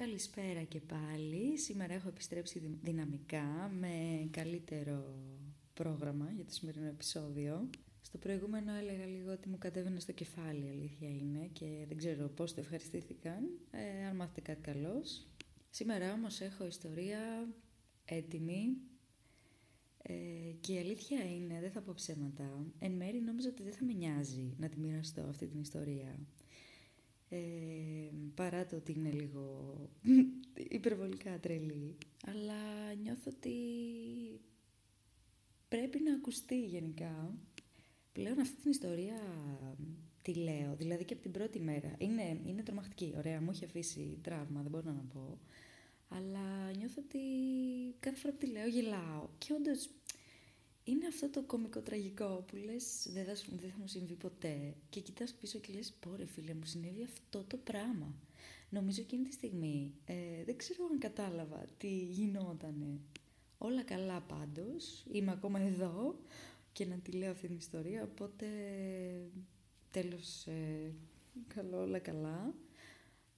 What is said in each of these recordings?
Καλησπέρα και πάλι. Σήμερα έχω επιστρέψει δυναμικά με καλύτερο πρόγραμμα για το σημερινό επεισόδιο. Στο προηγούμενο έλεγα λίγο ότι μου κατέβαινε στο κεφάλι, αλήθεια είναι, και δεν ξέρω πώς το ευχαριστήθηκαν, ε, αν μάθετε κάτι καλός. Σήμερα όμως έχω ιστορία έτοιμη ε, και η αλήθεια είναι, δεν θα πω ψέματα, εν μέρη νόμιζα ότι δεν θα με νοιάζει να τη μοιραστώ αυτή την ιστορία. Ε, παρά το ότι είναι λίγο υπερβολικά τρελή. Αλλά νιώθω ότι πρέπει να ακουστεί γενικά. Πλέον αυτή την ιστορία τη λέω, δηλαδή και από την πρώτη μέρα. Είναι, είναι τρομακτική, ωραία, μου έχει αφήσει τραύμα, δεν μπορώ να πω. Αλλά νιώθω ότι κάθε φορά που τη λέω γελάω. Και όντως είναι αυτό το κομικό τραγικό που λες δεν θα, δεν θα μου συμβεί ποτέ και κοιτάς πίσω και λες πόρε φίλε μου συνέβη αυτό το πράγμα. Νομίζω εκείνη τη στιγμή ε, δεν ξέρω αν κατάλαβα τι γινότανε. Όλα καλά πάντως, είμαι ακόμα εδώ και να τη λέω αυτή την ιστορία, οπότε τέλος ε, καλό όλα καλά.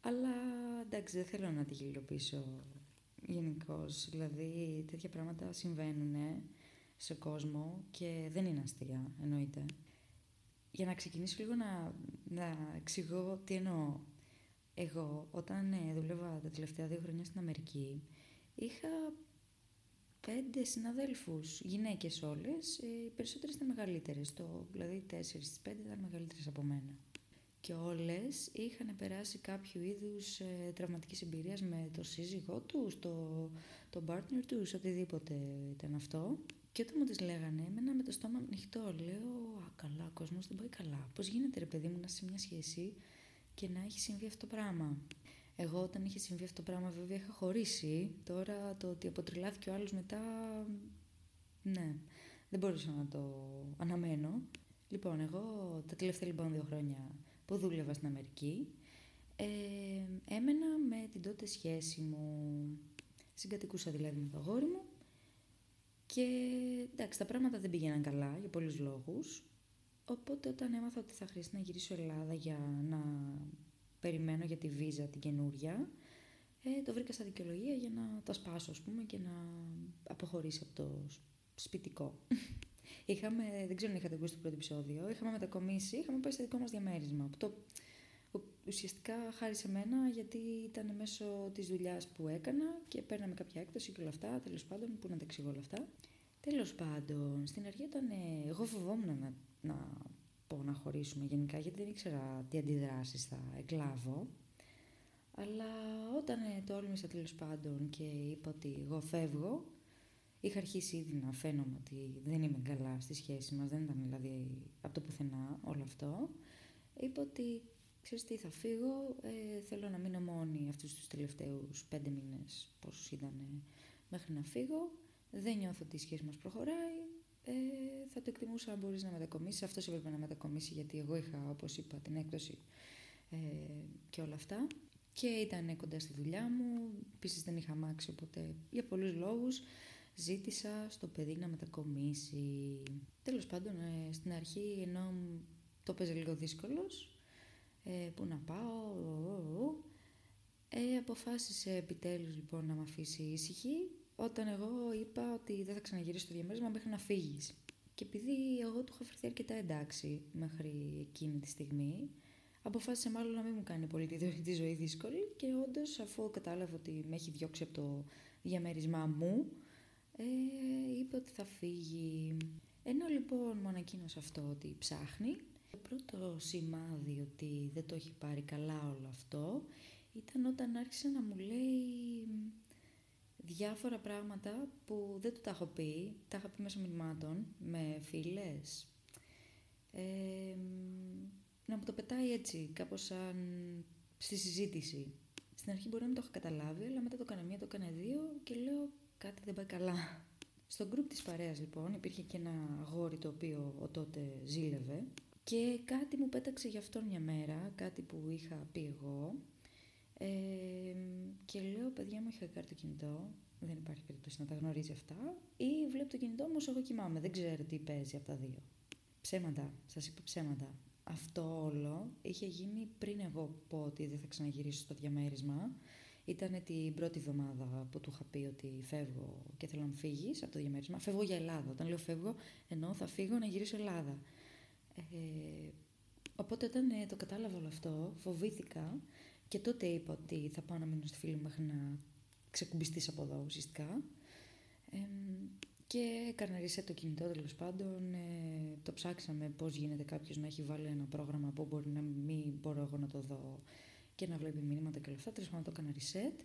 Αλλά εντάξει δεν θέλω να τη γελιοποιήσω γενικώς. δηλαδή τέτοια πράγματα συμβαίνουν σε κόσμο και δεν είναι αστεία, εννοείται. Για να ξεκινήσω λίγο να, να εξηγώ τι εννοώ. Εγώ, όταν ε, δούλευα τα τελευταία δύο χρόνια στην Αμερική, είχα πέντε συναδέλφους, γυναίκες όλες, ε, οι περισσότερες ήταν μεγαλύτερες, το, δηλαδή τέσσερις στις πέντε ήταν μεγαλύτερες από μένα. Και όλες είχαν περάσει κάποιο είδους ε, τραυματικής εμπειρίας με το σύζυγό τους, το, το partner τους, οτιδήποτε ήταν αυτό. Και όταν μου τις λέγανε, έμενα με το στόμα ανοιχτό. Λέω, Α, καλά, ο κόσμος δεν πάει καλά. Πώς γίνεται, ρε παιδί μου, να είσαι σε μια σχέση και να έχει συμβεί αυτό το πράγμα; Εγώ όταν είχε συμβεί αυτό το πράγμα, βέβαια είχα χωρίσει. Τώρα το ότι αποτριλάθηκε ο άλλος μετά. Ναι, δεν μπορούσα να το αναμένω. Λοιπόν, εγώ τα τελευταία λοιπόν δύο χρόνια που δούλευα στην Αμερική, ε, έμενα με την τότε σχέση μου. Συγκατοικούσα δηλαδή με το αγόρι μου και εντάξει, τα πράγματα δεν πήγαιναν καλά για πολλούς λόγους. Οπότε όταν έμαθα ότι θα χρειαστεί να γυρίσω Ελλάδα για να περιμένω για τη βίζα την καινούρια, ε, το βρήκα στα δικαιολογία για να τα σπάσω, ας πούμε, και να αποχωρήσει από το σπιτικό. είχαμε, δεν ξέρω αν είχατε ακούσει το πρώτο επεισόδιο, είχαμε μετακομίσει, είχαμε πάει στο δικό μας διαμέρισμα. Το, ουσιαστικά χάρη σε μένα γιατί ήταν μέσω της δουλειάς που έκανα και παίρναμε κάποια έκπτωση και όλα αυτά, τέλος πάντων, που να τα εξηγώ όλα αυτά. Τέλος πάντων, στην αρχή όταν ε, εγώ φοβόμουν να, να πω να χωρίσουμε γενικά γιατί δεν ήξερα τι αντιδράσεις θα εκλάβω. Αλλά όταν ε, το όλμησα τέλος πάντων και είπα ότι εγώ φεύγω, είχα αρχίσει ήδη να φαίνομαι ότι δεν είμαι καλά στη σχέση μας, δεν ήταν δηλαδή από το πουθενά όλο αυτό. Είπα ότι ξέρεις τι, θα φύγω, ε, θέλω να μείνω μόνη αυτούς τους τελευταίους πέντε μήνες, πόσους ήταν μέχρι να φύγω. Δεν νιώθω ότι η σχέση μας προχωράει, ε, θα το εκτιμούσα αν μπορείς να μετακομίσεις. Αυτός έπρεπε να μετακομίσει γιατί εγώ είχα, όπως είπα, την έκδοση ε, και όλα αυτά. Και ήταν κοντά στη δουλειά μου, επίσης δεν είχα μάξει, οπότε για πολλούς λόγους ζήτησα στο παιδί να μετακομίσει. Τέλος πάντων, ε, στην αρχή ενώ το έπαιζε λίγο δύσκολος, ε, που να πάω. Ε, αποφάσισε επιτέλους λοιπόν να με αφήσει ήσυχη όταν εγώ είπα ότι δεν θα ξαναγυρίσω στο διαμέρισμα μέχρι να φύγεις. Και επειδή εγώ του είχα φερθεί αρκετά εντάξει μέχρι εκείνη τη στιγμή, αποφάσισε μάλλον να μην μου κάνει πολύ τη ζωή δύσκολη και όντως αφού κατάλαβε ότι με έχει διώξει από το διαμέρισμά μου, ε, είπε ότι θα φύγει. Ενώ λοιπόν μου ανακοίνωσε αυτό ότι ψάχνει, το πρώτο σημάδι ότι δεν το έχει πάρει καλά όλο αυτό ήταν όταν άρχισε να μου λέει διάφορα πράγματα που δεν του τα έχω πει, τα είχα πει μέσω μηνυμάτων, με φίλες. Ε, να μου το πετάει έτσι, κάπως σαν στη συζήτηση. Στην αρχή μπορεί να μην το έχω καταλάβει, αλλά μετά το έκανα μία, το έκανα δύο και λέω κάτι δεν πάει καλά. Στο γκρουπ της παρέας λοιπόν υπήρχε και ένα αγόρι το οποίο ο τότε ζήλευε και κάτι μου πέταξε γι' αυτόν μια μέρα, κάτι που είχα πει εγώ. Ε, και λέω, παιδιά μου, είχα κάνει το κινητό. Δεν υπάρχει περίπτωση να τα γνωρίζει αυτά. Ή βλέπω το κινητό μου, εγώ κοιμάμαι. Δεν ξέρω τι παίζει από τα δύο. Ψέματα. Σας είπα ψέματα. Αυτό όλο είχε γίνει πριν εγώ πω ότι δεν θα ξαναγυρίσω στο διαμέρισμα. Ήταν την πρώτη εβδομάδα που του είχα πει ότι φεύγω και θέλω να μου φύγεις από το διαμέρισμα. Φεύγω για Ελλάδα. Όταν λέω φεύγω, ενώ θα φύγω να γυρίσω Ελλάδα. Ε, οπότε όταν ε, το κατάλαβα όλο αυτό, φοβήθηκα και τότε είπα ότι θα πάω να μείνω στη φίλη μου μέχρι να ξεκουμπιστείς από εδώ ουσιαστικά. Ε, και έκανα reset το κινητό τέλος πάντων. Ε, το ψάξαμε πώς γίνεται κάποιος να έχει βάλει ένα πρόγραμμα που μπορεί να μην μπορώ εγώ να το δω και να βλέπει μηνύματα και όλα αυτά. Τέλος πάντων το έκανα reset.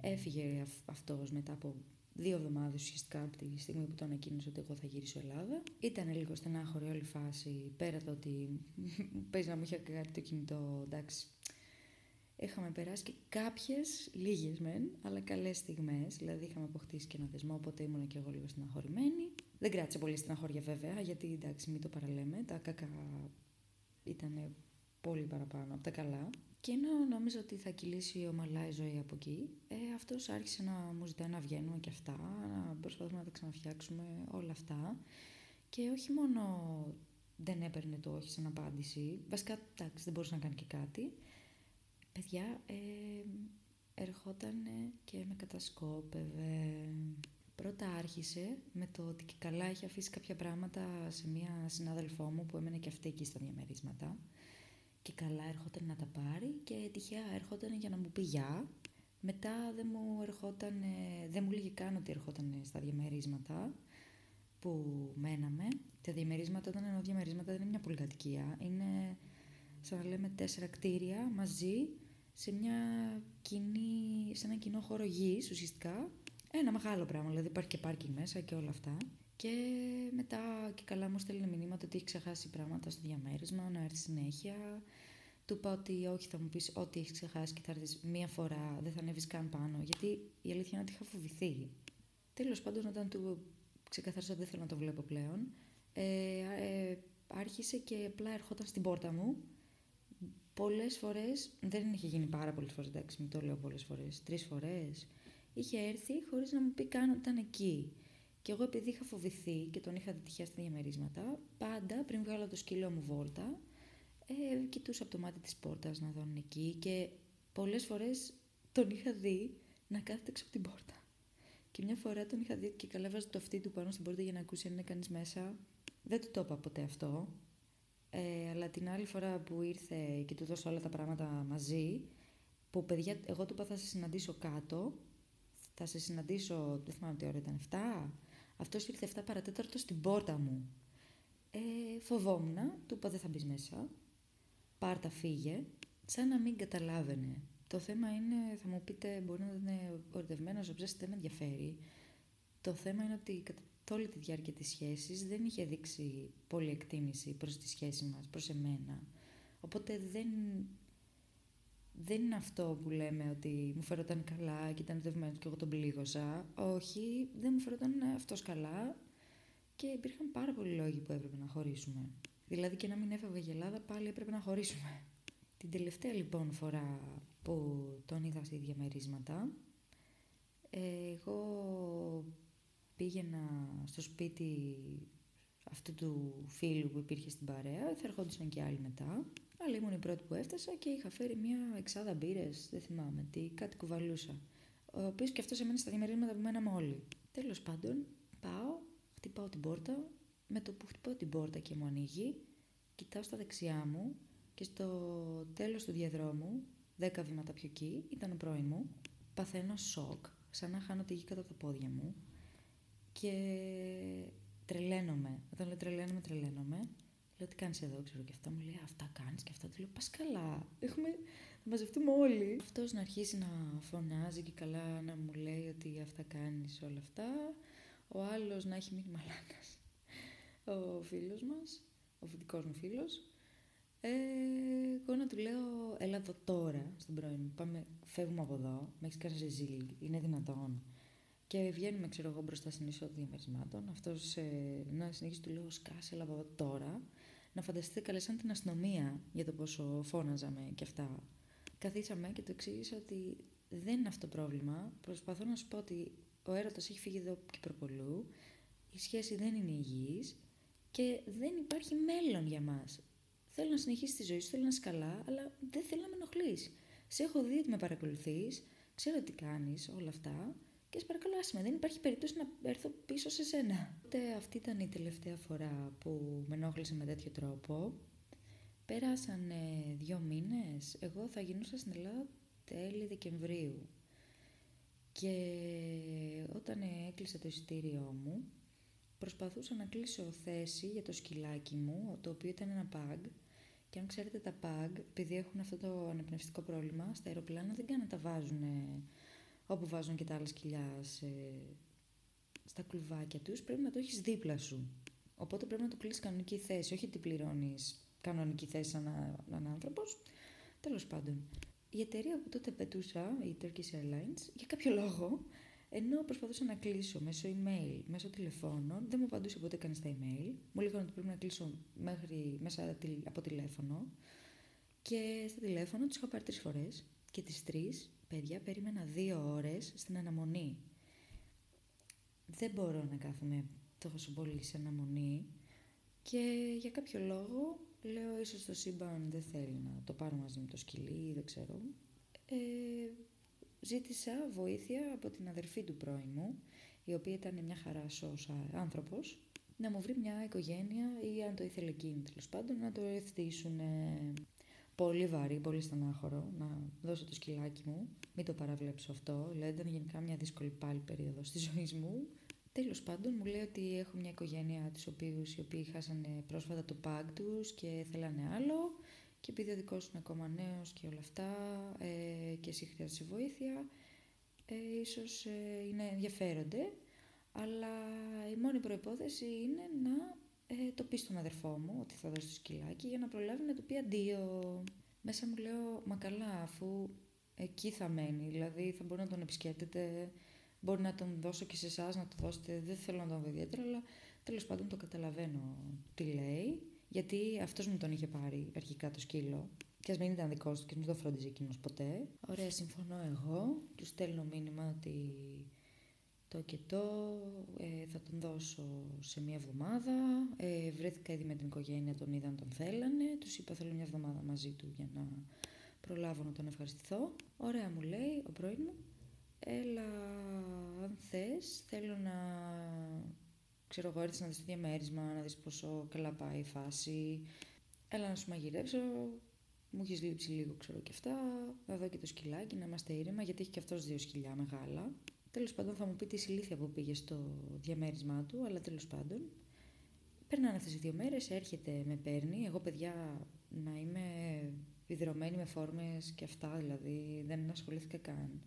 Έφυγε αυτός μετά από δύο εβδομάδες ουσιαστικά από τη στιγμή που το ανακοίνωσε ότι εγώ θα γυρίσω Ελλάδα. Ήταν λίγο στενάχωρη όλη η φάση, πέρα το ότι παίζει να μου είχε κάτι το κινητό, εντάξει. Είχαμε περάσει και κάποιες, λίγες μεν, αλλά καλές στιγμές. Δηλαδή είχαμε αποκτήσει και ένα δεσμό, οπότε ήμουν και εγώ λίγο στεναχωρημένη. Δεν κράτησε πολύ στεναχώρια βέβαια, γιατί εντάξει, μην το παραλέμε. Τα κακά ήταν πολύ παραπάνω από τα καλά. Και ενώ νόμιζα ότι θα κυλήσει ομαλά η ζωή από εκεί, ε, αυτός άρχισε να μου ζητάει να βγαίνουμε και αυτά, να προσπαθούμε να τα ξαναφτιάξουμε όλα αυτά. Και όχι μόνο δεν έπαιρνε το όχι σαν απάντηση, βασικά εντάξει, δεν μπορούσε να κάνει και κάτι. Παιδιά, ε, ερχόταν και με κατασκόπευε. Πρώτα άρχισε με το ότι και καλά έχει αφήσει κάποια πράγματα σε μία συνάδελφό μου που έμενε και αυτή εκεί στα διαμερίσματα και καλά έρχονταν να τα πάρει και τυχαία έρχονταν για να μου πει γεια. Μετά δεν μου, ερχόταν, δεν μου λέγε καν ότι ερχόταν στα διαμερίσματα που μέναμε. Τα διαμερίσματα, όταν εννοώ διαμερίσματα, δεν είναι μια πολυκατοικία. Είναι, σαν να λέμε, τέσσερα κτίρια μαζί σε, μια κοινή, σε ένα κοινό χώρο γης, ουσιαστικά. Ένα μεγάλο πράγμα, δηλαδή υπάρχει και πάρκινγκ μέσα και όλα αυτά. Και μετά και καλά μου στέλνει μηνύματα ότι έχει ξεχάσει πράγματα στο διαμέρισμα, να έρθει συνέχεια. Του είπα ότι όχι, θα μου πεις ό,τι έχεις ξεχάσει και θα έρθεις μία φορά, δεν θα ανέβεις καν πάνω. Γιατί η αλήθεια είναι ότι είχα φοβηθεί. Τέλος πάντων, όταν του ξεκαθάρισα ότι δεν θέλω να το βλέπω πλέον, ε, ε, άρχισε και απλά ερχόταν στην πόρτα μου. Πολλές φορές, δεν είχε γίνει πάρα πολλές φορές, εντάξει, μην το λέω πολλές φορές, τρεις φορές. Είχε έρθει χωρίς να μου πει καν ότι ήταν εκεί. Και εγώ επειδή είχα φοβηθεί και τον είχα δει τυχαία στα διαμερίσματα, πάντα πριν βγάλω το σκύλο μου βόλτα, ε, κοιτούσα από το μάτι της πόρτας να δω αν εκεί και πολλές φορές τον είχα δει να κάθεται έξω από την πόρτα. Και μια φορά τον είχα δει και καλά βάζει το αυτί του πάνω στην πόρτα για να ακούσει αν είναι κανείς μέσα. Δεν του το είπα ποτέ αυτό. Ε, αλλά την άλλη φορά που ήρθε και του δώσω όλα τα πράγματα μαζί, που παιδιά, εγώ του είπα θα σε συναντήσω κάτω, θα σε συναντήσω, δεν θυμάμαι τι ώρα ήταν, 7, αυτός ήρθε 7 παρατέταρτο στην πόρτα μου. Ε, φοβόμουν, του είπα δεν θα μπεις μέσα. Πάρτα φύγε, σαν να μην καταλάβαινε. Το θέμα είναι, θα μου πείτε, μπορεί να είναι ορδευμένο, ψέστη, δεν με ενδιαφέρει. Το θέμα είναι ότι κατά όλη τη διάρκεια της σχέσης δεν είχε δείξει πολύ εκτίμηση προς τη σχέση μας, προς εμένα. Οπότε δεν δεν είναι αυτό που λέμε ότι μου φέρονταν καλά και ήταν δευμένο και εγώ τον πλήγωσα. Όχι, δεν μου φέρονταν αυτός καλά και υπήρχαν πάρα πολλοί λόγοι που έπρεπε να χωρίσουμε. Δηλαδή και να μην έφευγε η Ελλάδα πάλι έπρεπε να χωρίσουμε. Την τελευταία λοιπόν φορά που τον είδα σε διαμερίσματα, εγώ πήγαινα στο σπίτι αυτού του φίλου που υπήρχε στην παρέα, θα ερχόντουσαν και άλλοι μετά. Αλλά ήμουν η πρώτη που έφτασα και είχα φέρει μια εξάδα μπύρες, δεν θυμάμαι τι, κάτι κουβαλούσα. Ο οποίος και αυτός έμενε στα διαμερίσματα που μέναμε όλοι. Τέλος πάντων, πάω, χτυπάω την πόρτα. Με το που χτυπάω την πόρτα και μου ανοίγει, κοιτάω στα δεξιά μου και στο τέλος του διαδρόμου, δέκα βήματα πιο εκεί, ήταν ο πρώην μου. Παθαίνω σοκ, σαν να χάνω τη γη κατά τα πόδια μου και τρελαίνομαι. Όταν λέω τρελαίνομαι, τρελαίνομαι. Λέω τι κάνεις εδώ, ξέρω και αυτά. Μου λέει Αυτά κάνεις και αυτά. Του λέω Πας καλά. Έχουμε... Θα μαζευτούμε όλοι. Αυτός να αρχίσει να φωνάζει και καλά να μου λέει ότι αυτά κάνεις όλα αυτά. Ο άλλος να έχει μείνει μαλάκα. Ο φίλος μας, ο δικός μου φίλος. Ε, εγώ να του λέω, έλα εδώ τώρα στον πρώην μου. Πάμε, φεύγουμε από εδώ. Με έχεις κάνει ζεζίλ. Είναι δυνατόν. Και βγαίνουμε, ξέρω εγώ, μπροστά στην είσοδο διαμερισμάτων. Αυτός ε, να συνεχίσει, του λέω: Σκάσε, έλα εδώ τώρα να φανταστείτε καλέσαν την αστυνομία για το πόσο φώναζαμε και αυτά. Καθίσαμε και το εξήγησα ότι δεν είναι αυτό το πρόβλημα. Προσπαθώ να σου πω ότι ο έρωτας έχει φύγει εδώ και προπολού, η σχέση δεν είναι υγιής και δεν υπάρχει μέλλον για μας. Θέλω να συνεχίσει τη ζωή σου, θέλω να είσαι καλά, αλλά δεν θέλω να με ενοχλείς. Σε έχω δει ότι με παρακολουθείς, ξέρω τι κάνεις, όλα αυτά και σε παρακαλώ άσε δεν υπάρχει περίπτωση να έρθω πίσω σε σένα. Οπότε αυτή ήταν η τελευταία φορά που με ενόχλησε με τέτοιο τρόπο. Πέρασαν δύο μήνες, εγώ θα γινούσα στην Ελλάδα τέλη Δεκεμβρίου. Και όταν έκλεισε το εισιτήριό μου, προσπαθούσα να κλείσω θέση για το σκυλάκι μου, το οποίο ήταν ένα pug. Και αν ξέρετε τα pug, επειδή έχουν αυτό το ανεπνευστικό πρόβλημα, στα αεροπλάνα δεν κάνουν να τα βάζουν όπου βάζουν και τα άλλα σκυλιά σε, στα κλουβάκια τους, πρέπει να το έχεις δίπλα σου. Οπότε πρέπει να το κλείσεις κανονική θέση, όχι ότι πληρώνεις κανονική θέση σαν έναν άνθρωπος. Τέλος πάντων. Η εταιρεία που τότε πετούσα, η Turkish Airlines, για κάποιο λόγο, ενώ προσπαθούσα να κλείσω μέσω email, μέσω τηλεφώνων, δεν μου απαντούσε ποτέ κανείς στα email. Μου λέγανε ότι πρέπει να κλείσω μέχρι, μέσα από τηλέφωνο. Και στα τηλέφωνο τους είχα πάρει τρεις φορές και τις τρεις, παιδιά, περίμενα δύο ώρες στην αναμονή. Δεν μπορώ να κάθομαι τόσο πολύ σε αναμονή και για κάποιο λόγο λέω ίσως το σύμπαν δεν θέλει να το πάρω μαζί με το σκυλί, δεν ξέρω. Ε, ζήτησα βοήθεια από την αδερφή του πρώην μου, η οποία ήταν μια χαρά σώσα άνθρωπος, να μου βρει μια οικογένεια ή αν το ήθελε εκείνη τέλος πάντων να το ευθύσουν πολύ βαρύ, πολύ στενάχωρο να δώσω το σκυλάκι μου. Μην το παραβλέψω αυτό, δηλαδή ήταν γενικά μια δύσκολη πάλι περίοδος στη ζωής μου. Τέλος πάντων, μου λέει ότι έχω μια οικογένεια του οποίους οι οποίοι χάσανε πρόσφατα το πάγ τους και θέλανε άλλο. Και επειδή ο δικός είναι ακόμα νέος και όλα αυτά, ε, και εσύ χρειάζεσαι βοήθεια, ε, ίσως ε, είναι ενδιαφέρονται. Αλλά η μόνη προπόθεση είναι να ε, το πεις στον αδερφό μου ότι θα δώσει το σκυλάκι για να προλάβει να του πει αντίο. Μέσα μου λέω, μα καλά, αφού εκεί θα μένει, δηλαδή θα μπορεί να τον επισκέπτεται, Μπορεί να τον δώσω και σε εσάς να το δώσετε. Δεν θέλω να τον δω ιδιαίτερα, αλλά τέλος πάντων το καταλαβαίνω τι λέει. Γιατί αυτός μου τον είχε πάρει αρχικά το σκύλο. Και ας μην ήταν δικός του και μην το φρόντιζε εκείνος ποτέ. Ωραία, συμφωνώ εγώ. Του στέλνω μήνυμα ότι το και το ε, θα τον δώσω σε μία εβδομάδα. Ε, βρέθηκα ήδη με την οικογένεια, τον είδαν, τον θέλανε. Τους είπα θέλω μια εβδομάδα μαζί του για να προλάβω να τον ευχαριστηθώ. Ωραία μου λέει ο πρώην μου έλα αν θες, θέλω να ξέρω εγώ έρθεις να δεις το διαμέρισμα, να δεις πόσο καλά πάει η φάση, έλα να σου μαγειρέψω, μου έχεις λείψει λίγο ξέρω και αυτά, θα δω και το σκυλάκι να είμαστε ήρεμα γιατί έχει και αυτός δύο σκυλιά μεγάλα. Τέλος πάντων θα μου πει τη συλλήθεια που πήγε στο διαμέρισμά του, αλλά τέλος πάντων. Περνάνε αυτές οι δύο μέρες, έρχεται, με παίρνει. Εγώ παιδιά να είμαι ιδρωμένη με φόρμες και αυτά, δηλαδή δεν ασχολήθηκα καν.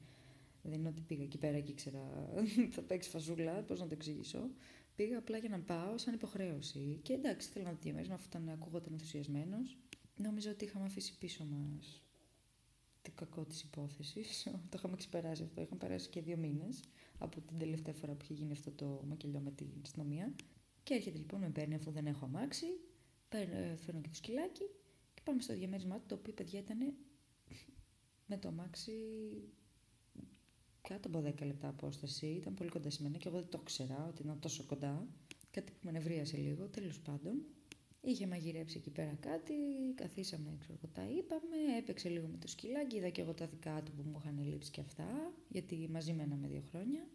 Δεν είναι ότι πήγα εκεί πέρα και ήξερα θα παίξει φαζούλα, πώς να το εξηγήσω. Πήγα απλά για να πάω σαν υποχρέωση. Και εντάξει, θέλω να το διαμέρισμα αφού ήταν, ακούγονταν ενθουσιασμένος. Νομίζω ότι είχαμε αφήσει πίσω μας το κακό της υπόθεσης. το είχαμε ξεπεράσει αυτό. Είχαν περάσει και δύο μήνες από την τελευταία φορά που είχε γίνει αυτό το μακελιό με την αστυνομία. Και έρχεται λοιπόν, με παίρνει αφού δεν έχω αμάξι. Φέρνω και το σκυλάκι και πάμε στο διαμέρισμά του, το οποίο παιδιά ήταν με το αμάξι κάτω από 10 λεπτά απόσταση. Ήταν πολύ κοντά σε μένα και εγώ δεν το ξέρα ότι ήταν τόσο κοντά. Κάτι που με νευρίασε λίγο, τέλος πάντων. Είχε μαγειρέψει εκεί πέρα κάτι, καθίσαμε, ξέρω εγώ, τα είπαμε, έπαιξε λίγο με το σκυλάκι, είδα και εγώ τα δικά του που μου είχαν λείψει και αυτά, γιατί μαζί μέναμε δύο χρόνια.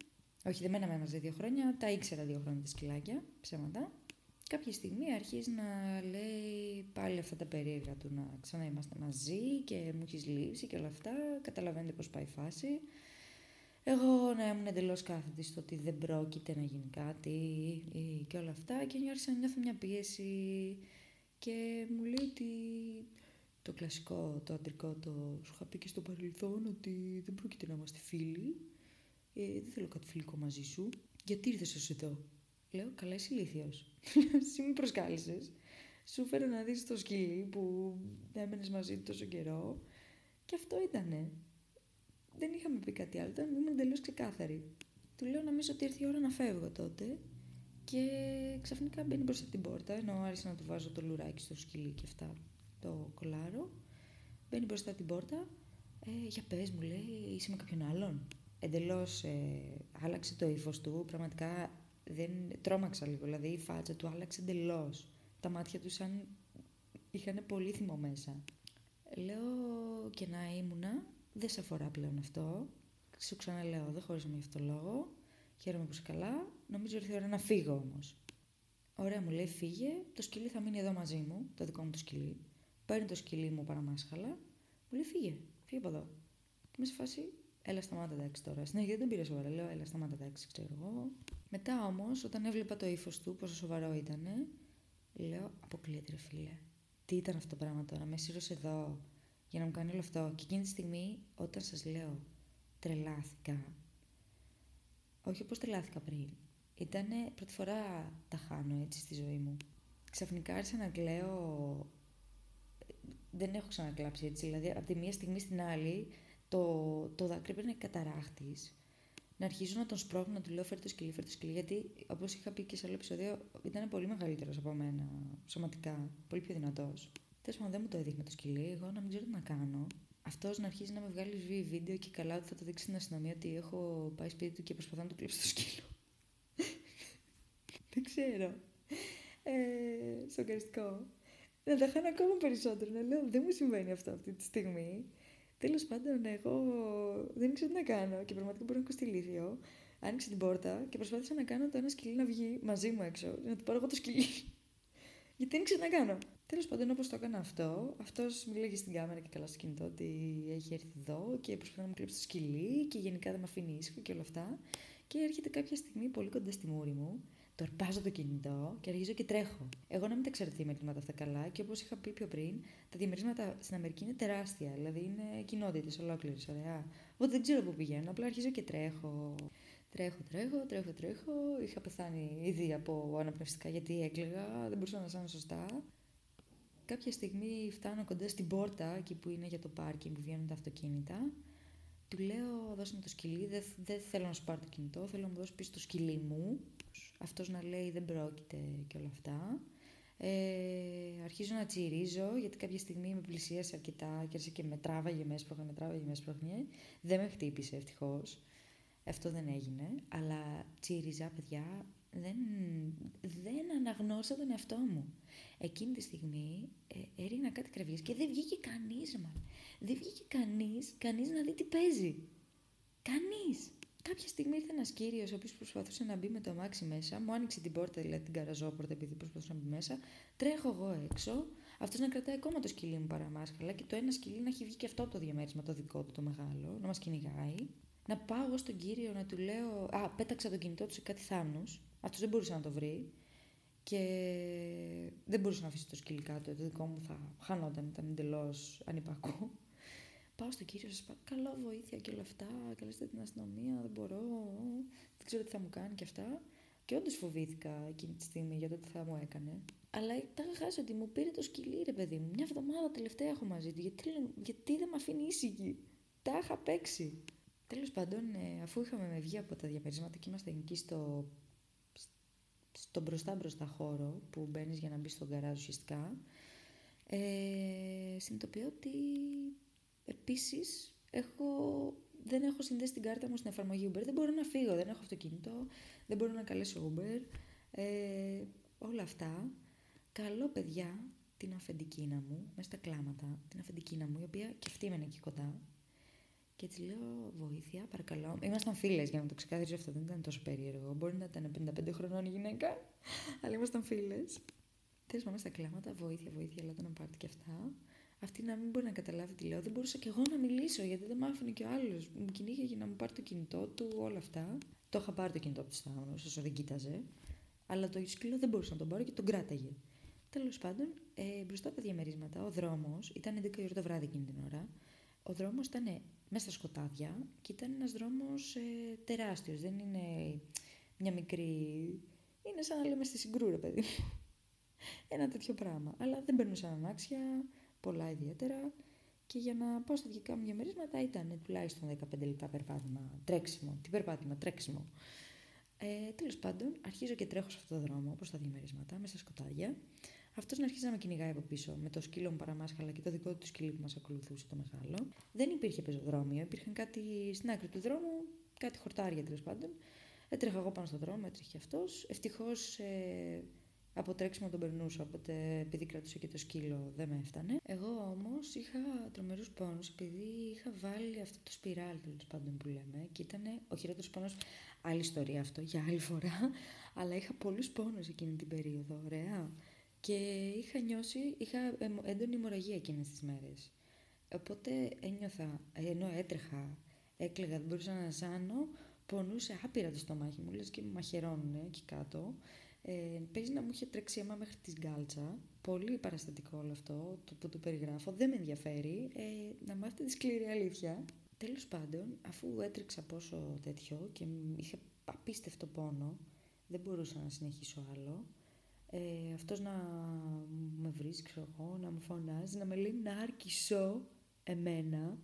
Όχι, δεν μέναμε μαζί δύο χρόνια, τα ήξερα δύο χρόνια τα σκυλάκια, ψέματα. Κάποια στιγμή αρχίζει να λέει πάλι αυτά τα περίεργα του να ξανά είμαστε μαζί και μου έχεις λείψει και όλα αυτά. Καταλαβαίνετε πώς πάει η φάση. Εγώ να ήμουν εντελώς κάθετη στο ότι δεν πρόκειται να γίνει κάτι και όλα αυτά και άρχισα να νιώθω μια πίεση και μου λέει ότι το κλασικό, το αντρικό, το σου είχα πει και στο παρελθόν ότι δεν πρόκειται να είμαστε φίλοι. Ε, δεν θέλω κάτι φιλικό μαζί σου. Γιατί ήρθες ως εδώ; Λέω, καλά είσαι ηλίθιος. Εσύ με προσκάλεσες. Σου φέρω να δεις το σκυλί που έμενες μαζί του τόσο καιρό. Και αυτό ήτανε δεν είχαμε πει κάτι άλλο, ήταν ήμουν εντελώς ξεκάθαρη. Του λέω νομίζω ότι ήρθε η ώρα να φεύγω τότε και ξαφνικά μπαίνει μπροστά από την πόρτα, ενώ άρχισα να του βάζω το λουράκι στο σκυλί και αυτά, το κολάρο. Μπαίνει μπροστά από την πόρτα, ε, για πες μου λέει, είσαι με κάποιον άλλον. Εντελώς ε, άλλαξε το ύφος του, πραγματικά δεν, τρόμαξα λίγο, δηλαδή η φάτσα του άλλαξε εντελώς. Τα μάτια του σαν είχαν πολύ θυμό μέσα. Λέω και να ήμουνα δεν σε αφορά πλέον αυτό. Σου ξαναλέω, δεν χωρίσαμε γι' αυτό λόγο. Χαίρομαι που είσαι καλά. Νομίζω ήρθε η ώρα να φύγω όμως. Ωραία, μου λέει, φύγε. Το σκυλί θα μείνει εδώ μαζί μου, το δικό μου το σκυλί. Παίρνει το σκυλί μου παραμάσχαλα. Μου λέει, φύγε, φύγε από εδώ. Και είμαι σε φάση, έλα σταμάτα εντάξει τώρα. Στην αρχή δεν πήρε σοβαρά, λέω, έλα σταμάτα εντάξει, ξέρω εγώ. Μετά όμως, όταν έβλεπα το ύφος του, πόσο σοβαρό ήταν, λέω, αποκλείεται, ρε φίλε. Τι ήταν αυτό το πράγμα τώρα, με σύρωσε εδώ για να μου κάνει όλο αυτό. Και εκείνη τη στιγμή, όταν σας λέω, τρελάθηκα. Όχι όπως τρελάθηκα πριν. Ήταν πρώτη φορά τα χάνω έτσι στη ζωή μου. Ξαφνικά άρχισα να κλαίω. Δεν έχω ξανακλάψει έτσι. Δηλαδή, από τη μία στιγμή στην άλλη, το, το δάκρυ έπαιρνε καταράχτης. Να αρχίζω να τον σπρώχνω, να του λέω φέρει το σκυλί, φέρει το σκυλί. Γιατί, όπως είχα πει και σε άλλο επεισόδιο, ήταν πολύ μεγαλύτερος από μένα σωματικά. Πολύ πιο δυνατός. Τέλο πάντων, δεν μου το έδειχνε το σκυλί. Εγώ να μην ξέρω τι να κάνω αυτός να αρχίζει να με βγάλει βίντεο και καλά ότι θα το δείξει στην αστυνομία ότι έχω πάει σπίτι του και προσπαθώ να του κλείψω το σκύλο. Δεν ξέρω. Ε, σοκαριστικό. Να τα χάνω ακόμα περισσότερο. Να λέω δεν μου συμβαίνει αυτό αυτή τη στιγμή. Τέλος πάντων, εγώ δεν ήξερα τι να κάνω και πραγματικά μπορώ να έχω στηλήθιο. Άνοιξε την πόρτα και προσπάθησα να κάνω το ένα σκυλί να βγει μαζί μου έξω. Να του πάρω εγώ το σκυλί. Γιατί δεν ήξερα τι να κάνω. Τέλος πάντων, όπως το έκανα αυτό, αυτός μιλάει στην κάμερα και καλά στο κινητό ότι έχει έρθει εδώ και προσπαθεί να μου κλείψει το σκυλί και γενικά δεν με αφήνει ήσυχο και όλα αυτά. Και έρχεται κάποια στιγμή πολύ κοντά στη μούρη μου, το αρπάζω το κινητό και αρχίζω και τρέχω. Εγώ να μην τα ξέρω τι μερίσματα αυτά καλά και όπως είχα πει πιο πριν, τα διαμερίσματα στην Αμερική είναι τεράστια, δηλαδή είναι κοινότητες ολόκληρες, ωραία. Οπότε δεν ξέρω πού πηγαίνω, απλά αρχίζω και τρέχω. Τρέχω, τρέχω, τρέχω, τρέχω. Είχα πεθάνει ήδη από αναπνευστικά γιατί έκλαιγα, δεν μπορούσα να σάνω σωστά. Κάποια στιγμή φτάνω κοντά στην πόρτα, εκεί που είναι για το πάρκινγκ που βγαίνουν τα αυτοκίνητα. Του λέω, δώσε μου το σκυλί, δεν, δεν θέλω να σου πάρω το κινητό, θέλω να μου δώσεις πίσω το σκυλί μου. Αυτός να λέει δεν πρόκειται και όλα αυτά. Ε, αρχίζω να τσιρίζω, γιατί κάποια στιγμή με πλησίασε αρκετά και άρχισε και με τράβαγε μέσα, πρόχνε, με τράβαγε μέσα, πρόχνε. Δεν με χτύπησε ευτυχώς. Αυτό δεν έγινε, αλλά τσίριζα, παιδιά, δεν, δεν αναγνώρισα τον εαυτό μου. Εκείνη τη στιγμή ε, έρινα κάτι κραυγές και δεν βγήκε κανείς, μα. Δεν βγήκε κανείς, κανείς να δει τι παίζει. Κανείς. Κάποια στιγμή ήρθε ένας κύριος, ο οποίος προσπαθούσε να μπει με το αμάξι μέσα, μου άνοιξε την πόρτα, δηλαδή την καραζόπορτα, επειδή προσπαθούσε να μπει μέσα. Τρέχω εγώ έξω, αυτός να κρατάει ακόμα το σκυλί μου παραμάσχαλα και το ένα σκυλί να έχει βγει και αυτό από το διαμέρισμα, το δικό του το μεγάλο, να μας κυνηγάει. Να πάω εγώ στον κύριο να του λέω. Α, πέταξα το κινητό του σε κάτι θάμνου. Αυτός δεν μπορούσε να το βρει. Και δεν μπορούσε να αφήσει το σκυλί κάτω. Το δικό μου θα χάνονταν, ήταν εντελώς ανυπακό. Πάω στον κύριο, σας καλό βοήθεια και όλα αυτά. Καλέστε την αστυνομία, δεν μπορώ. Δεν ξέρω τι θα μου κάνει και αυτά. Και όντως φοβήθηκα εκείνη τη στιγμή για το τι θα μου έκανε. Αλλά τα είχα χάσει ότι μου πήρε το σκυλί, ρε παιδί μου. Μια εβδομάδα τελευταία έχω μαζί του. Γιατί, γιατί δεν με αφήνει ήσυχη; Τα είχα παίξει. Τέλος πάντων, ε, αφού είχαμε βγει από τα διαμερίσματα και είμαστε εκεί στο στο μπροστά μπροστά χώρο που μπαίνεις για να μπεις στον καράζ ουσιαστικά, ε, συνειδητοποιώ ότι επίσης έχω, δεν έχω συνδέσει την κάρτα μου στην εφαρμογή Uber. Δεν μπορώ να φύγω, δεν έχω αυτοκίνητο, δεν μπορώ να καλέσω Uber. Ε, όλα αυτά. Καλό παιδιά την αφεντικίνα μου, μέσα στα κλάματα, την αφεντικίνα μου, η οποία και αυτή έμενε εκεί κοντά. Και έτσι λέω βοήθεια, παρακαλώ. Ήμασταν φίλες για να το ξεκαθαρίσω αυτό, δεν ήταν τόσο περίεργο. Μπορεί να ήταν 55 χρονών η γυναίκα, αλλά ήμασταν φίλες. Τέλος πάντων, στα κλάματα, βοήθεια, βοήθεια, αλλά να πάρετε και αυτά. Αυτή να μην μπορεί να καταλάβει τι λέω. Δεν μπορούσα και εγώ να μιλήσω, γιατί δεν μ' άφηνε και ο άλλος. Μου κυνήγε για να μου πάρει το κινητό του, όλα αυτά. Το είχα πάρει το κινητό του Σταύρου, όσο δεν κοίταζε. Αλλά το σκύλο δεν μπορούσα να τον πάρω και τον κράταγε. Τέλος πάντων, ε, μπροστά από τα διαμερίσματα, ο δρόμος ήταν 11 ώρα το βράδυ εκείνη την ώρα. Ο δρόμος ήταν μέσα στα σκοτάδια και ήταν ένας δρόμος ε, τεράστιος, δεν είναι μια μικρή... Είναι σαν να λέμε στη συγκρούρα, παιδί μου. Ένα τέτοιο πράγμα. Αλλά δεν περνούσαν ανάξια, πολλά ιδιαίτερα. Και για να πάω στα δικά μου διαμερίσματα ήταν τουλάχιστον 15 λεπτά περπάτημα, τρέξιμο. Τι περπάτημα, τρέξιμο. Ε, Τέλος πάντων, αρχίζω και τρέχω σε αυτό το δρόμο προ τα διαμερίσματα, μέσα στα σκοτάδια. Αυτός να αρχίσει να με κυνηγάει από πίσω με το σκύλο μου παραμάσχαλα και το δικό του σκύλο που μας ακολουθούσε το μεγάλο. Δεν υπήρχε πεζοδρόμιο, υπήρχαν κάτι στην άκρη του δρόμου, κάτι χορτάρια τέλος πάντων. Έτρεχα εγώ πάνω στον δρόμο, έτρεχε αυτός. Ευτυχώς ε, από τρέξιμο τον περνούσα, οπότε επειδή κρατούσα και το σκύλο δεν με έφτανε. Εγώ όμως είχα τρομερούς πόνους επειδή είχα βάλει αυτό το σπιράλ τέλος πάντων που λέμε και ήταν ο χειρότερος πόνος, άλλη ιστορία αυτό για άλλη φορά, αλλά είχα πολλούς πόνους εκείνη την περίοδο, ωραία. Και είχα νιώσει, είχα έντονη αιμορραγία εκείνες τις μέρες. Οπότε ένιωθα, ενώ έτρεχα, έκλαιγα, δεν μπορούσα να ζάνω, πονούσε άπειρα το στομάχι μου, λες και με μαχαιρώνουν εκεί κάτω. Ε, παίζει να μου είχε τρέξει αίμα μέχρι τη γκάλτσα. Πολύ παραστατικό όλο αυτό το που το περιγράφω. Δεν με ενδιαφέρει. Ε, να μάθετε τη σκληρή αλήθεια. Τέλος πάντων, αφού έτρεξα πόσο τέτοιο και είχα απίστευτο πόνο, δεν μπορούσα να συνεχίσω άλλο. Ε, αυτός να με βρίσκει, ξέρω εγώ, να μου φωνάζει, να με λέει να αρκισώ εμένα.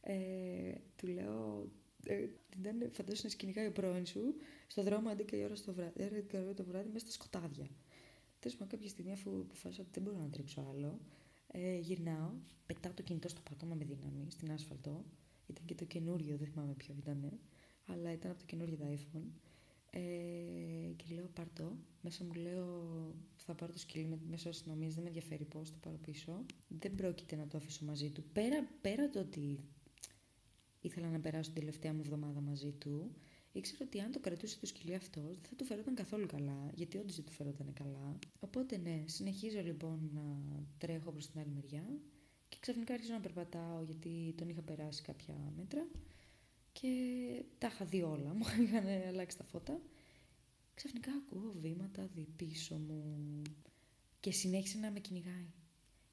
Ε, του λέω, ε, ήταν, φαντάζομαι να σκηνικάει ο πρώην σου στο δρόμο 11 η ώρα το βράδυ, 11 ώρα το βράδυ μέσα στα σκοτάδια. Τέλος πάντων, κάποια στιγμή, αφού αποφάσισα ότι δεν μπορώ να τρέξω άλλο, ε, γυρνάω, πετάω το κινητό στο πάτωμα με δύναμη, στην άσφαλτο. Ήταν και το καινούριο, δεν θυμάμαι ποιο ήταν, αλλά ήταν από το καινούριο το iPhone. Ε, και λέω πάρτο. Μέσα μου λέω θα πάρω το σκυλί μέσω αστυνομίας, δεν με ενδιαφέρει πώς, το πάρω πίσω. Δεν πρόκειται να το αφήσω μαζί του. Πέρα, πέρα το ότι ήθελα να περάσω την τελευταία μου εβδομάδα μαζί του, ήξερα ότι αν το κρατούσε το σκυλί αυτός δεν θα του φερόταν καθόλου καλά, γιατί όντως δεν του φερόταν καλά. Οπότε ναι, συνεχίζω λοιπόν να τρέχω προς την άλλη μεριά και ξαφνικά άρχισα να περπατάω γιατί τον είχα περάσει κάποια μέτρα και τα είχα δει όλα, μου είχαν αλλάξει τα φώτα. Ξαφνικά ακούω βήματα δι πίσω μου και συνέχισε να με κυνηγάει.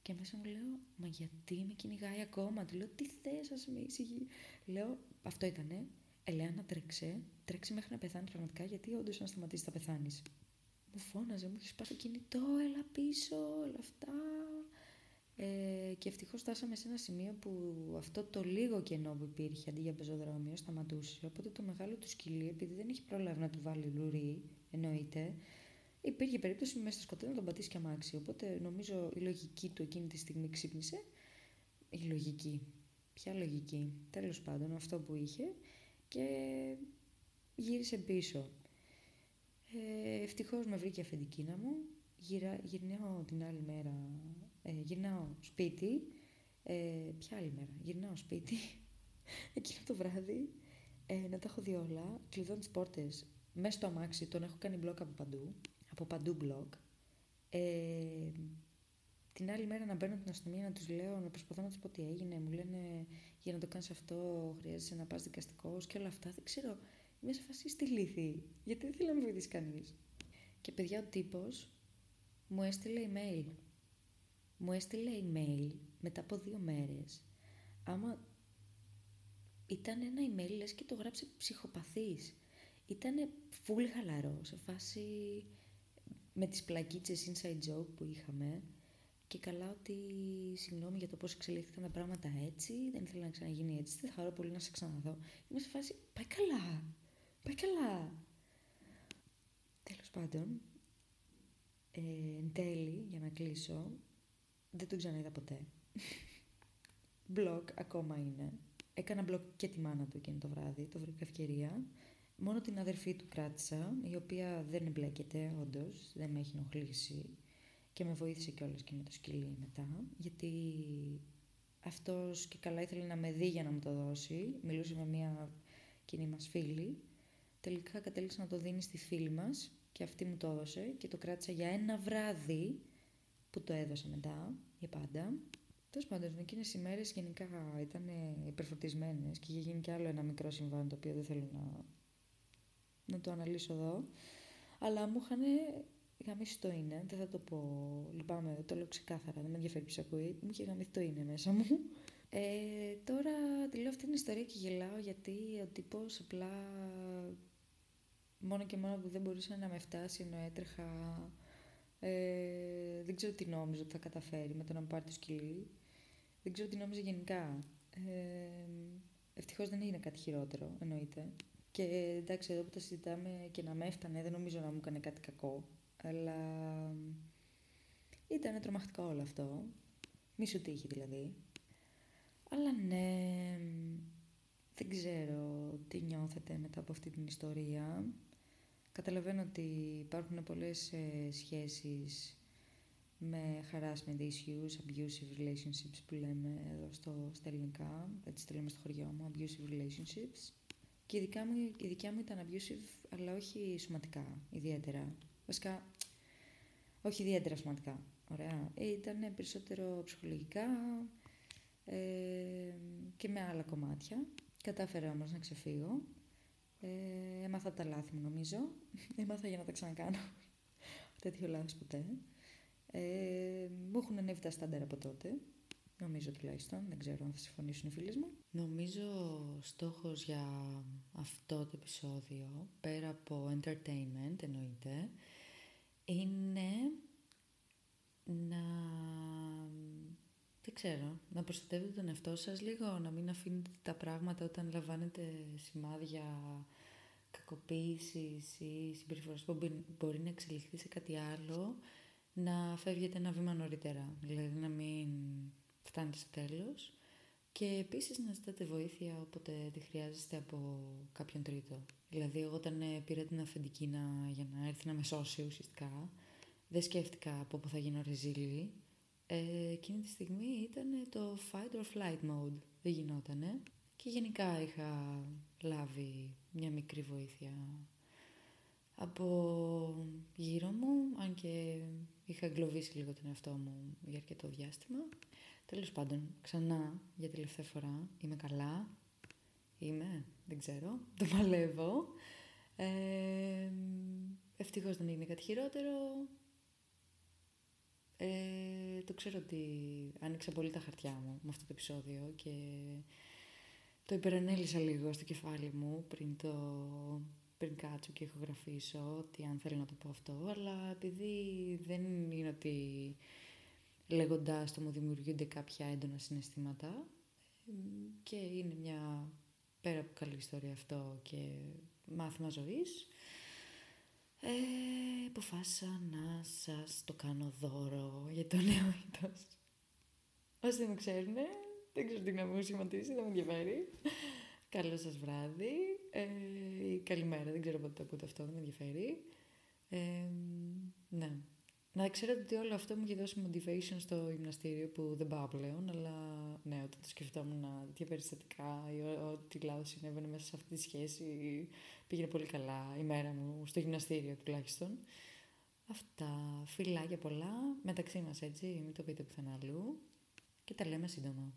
Και μέσα μου λέω, μα γιατί με κυνηγάει ακόμα; Του λέω, τι θες, ας με ήσυχη. Λέω, αυτό ήτανε. Ελένα, τρέξε. Τρέξε μέχρι να πεθάνεις πραγματικά, γιατί όντως να σταματήσεις θα πεθάνεις. Μου φώναζε, μου είχε πάθει κινητό, έλα πίσω, όλα αυτά. Ε, και ευτυχώς φτάσαμε σε ένα σημείο που αυτό το λίγο κενό που υπήρχε αντί για πεζοδρόμιο σταματούσε. Οπότε το μεγάλο του σκυλί, επειδή δεν έχει προλάβει να του βάλει λουρί, εννοείται, υπήρχε περίπτωση μέσα στο σκοτάδι να τον πατήσει και αμάξι. Οπότε νομίζω η λογική του εκείνη τη στιγμή ξύπνησε. Η λογική. Ποια λογική. Τέλος πάντων αυτό που είχε και γύρισε πίσω. Ε, ευτυχώς με βρήκε αφεντικίνα μου. Γυρα, γυρνάω την άλλη μέρα, ε, γυρνάω σπίτι. Ε, ποια άλλη μέρα, γυρνάω σπίτι. Εκείνο το βράδυ, ε, να τα έχω δει όλα, κλειδώνω τις πόρτες μέσα στο αμάξι, τον έχω κάνει μπλοκ από παντού από παντού blog. Ε, την άλλη μέρα να μπαίνω την αστυνομία να τους λέω, να προσπαθώ να τους πω τι έγινε. Μου λένε για να το κάνεις αυτό χρειάζεσαι να πας δικαστικός και όλα αυτά. Δεν ξέρω. Είμαι σε φασί στη λύθη. Γιατί δεν θέλει να με βοηθήσει κανείς. Και παιδιά, ο τύπος μου έστειλε email. Μου έστειλε email μετά από δύο μέρες. Άμα ήταν ένα email, λες και το γράψε ψυχοπαθής. Ήτανε full χαλαρό, σε φάση με τις πλακίτσες inside joke που είχαμε και καλά ότι συγγνώμη για το πώς εξελίχθηκαν τα πράγματα έτσι, δεν ήθελα να ξαναγίνει έτσι, δεν θα χαρώ πολύ να σε ξαναδώ. Είμαι σε φάση, πάει καλά, πάει καλά. Τέλος πάντων, ε, εν τέλει, για να κλείσω, δεν τον ξαναείδα ποτέ. Μπλοκ ακόμα είναι. Έκανα μπλοκ και τη μάνα του εκείνο το βράδυ, το βρήκα ευκαιρία. Μόνο την αδερφή του κράτησα, η οποία δεν εμπλέκεται, όντως, δεν με έχει ενοχλήσει και με βοήθησε κιόλας και με το σκυλί μετά, γιατί αυτός και καλά ήθελε να με δει για να μου το δώσει. Μιλούσε με μια κοινή μας φίλη. Τελικά κατέληξε να το δίνει στη φίλη μας και αυτή μου το έδωσε και το κράτησα για ένα βράδυ που το έδωσε μετά, για πάντα. Τέλος πάντων, εκείνες οι μέρες γενικά ήταν υπερφορτισμένες και είχε γίνει κι άλλο ένα μικρό συμβάν το οποίο δεν θέλω να να το αναλύσω εδώ. Αλλά μου είχαν γαμίσει το είναι, δεν θα το πω, λυπάμαι, το λέω ξεκάθαρα, δεν με ενδιαφέρει ποιος ακούει, μου είχε γαμίσει το είναι μέσα μου. Ε, τώρα τη λέω αυτή την ιστορία και γελάω γιατί ο τύπος απλά μόνο και μόνο που δεν μπορούσε να με φτάσει ενώ έτρεχα ε, δεν ξέρω τι νόμιζε ότι θα καταφέρει με το να μου πάρει το σκυλί. Δεν ξέρω τι νόμιζε γενικά. Ε, Ευτυχώς δεν έγινε κάτι χειρότερο, εννοείται. Και εντάξει, εδώ που τα συζητάμε και να με έφτανε, δεν νομίζω να μου έκανε κάτι κακό. Αλλά ήταν τρομακτικό όλο αυτό. Μη σου τύχει δηλαδή. Αλλά ναι, δεν ξέρω τι νιώθετε μετά από αυτή την ιστορία. Καταλαβαίνω ότι υπάρχουν πολλές ε, σχέσεις με harassment issues, abusive relationships που λέμε εδώ στο, στα ελληνικά, έτσι το λέμε στο χωριό μου, abusive relationships. Και η δικιά, μου, η δικιά μου ήταν abusive, αλλά όχι σωματικά, ιδιαίτερα. Βασικά, όχι ιδιαίτερα σωματικά, ωραία. Ε, ήταν περισσότερο ψυχολογικά ε, και με άλλα κομμάτια. Κατάφερα όμως να ξεφύγω. Ε, έμαθα τα λάθη μου νομίζω. Έμαθα για να τα ξανακάνω. Τέτοιο λάθος ποτέ. Ε, μου έχουν ανέβει τα στάνταρ από τότε. Νομίζω τουλάχιστον. Δεν ξέρω αν θα συμφωνήσουν οι φίλοι μου. Νομίζω στόχος για αυτό το επεισόδιο, πέρα από entertainment εννοείται, είναι να... Δεν ξέρω, να προστατεύετε τον εαυτό σας λίγο, να μην αφήνετε τα πράγματα όταν λαμβάνετε σημάδια κακοποίησης ή συμπεριφοράς που μπορεί να εξελιχθεί σε κάτι άλλο, να φεύγετε ένα βήμα νωρίτερα, δηλαδή να μην φτάνετε στο τέλος και επίσης να ζητάτε βοήθεια όποτε τη χρειάζεστε από κάποιον τρίτο. Δηλαδή εγώ όταν ε, πήρα την αφεντική να, για να έρθει να με σώσει ουσιαστικά, δεν σκέφτηκα από πού θα γίνω ρεζίλη. Ε, εκείνη τη στιγμή ήταν το fight or flight mode, δεν γινότανε. Και γενικά είχα λάβει μια μικρή βοήθεια από γύρω μου, αν και είχα εγκλωβίσει λίγο τον εαυτό μου για αρκετό διάστημα. Τέλος πάντων, ξανά για τελευταία φορά, είμαι καλά, είμαι, δεν ξέρω, το παλεύω. Ε, ευτυχώς δεν έγινε κάτι χειρότερο. Ε, το ξέρω ότι άνοιξα πολύ τα χαρτιά μου με αυτό το επεισόδιο και το υπερανέλησα λίγο στο κεφάλι μου πριν το πριν κάτσω και ηχογραφήσω ότι αν θέλω να το πω αυτό, αλλά επειδή δεν είναι ότι λέγοντάς το μου δημιουργούνται κάποια έντονα συναισθήματα και είναι μια πέρα από καλή ιστορία αυτό και μάθημα ζωής, ε, αποφάσισα να σας το κάνω δώρο για το νέο ήτος. Όσοι δεν με ξέρουν, δεν ξέρω τι να μου σχηματίσει, δεν με ενδιαφέρει. Καλό σας βράδυ ε, καλημέρα, δεν ξέρω πότε το ακούτε αυτό, δεν με ενδιαφέρει. Ε, ναι. Να ξέρετε ότι όλο αυτό μου έχει δώσει motivation στο γυμναστήριο που δεν πάω πλέον, αλλά ναι, όταν το σκεφτόμουν τέτοια περιστατικά ή ό,τι λάθος συνέβαινε μέσα σε αυτή τη σχέση, πήγαινε πολύ καλά η μέρα μου, στο γυμναστήριο τουλάχιστον. Αυτά. Φιλάκια πολλά, μεταξύ μας έτσι, μην το πείτε πουθενά αλλού και τα λέμε σύντομα.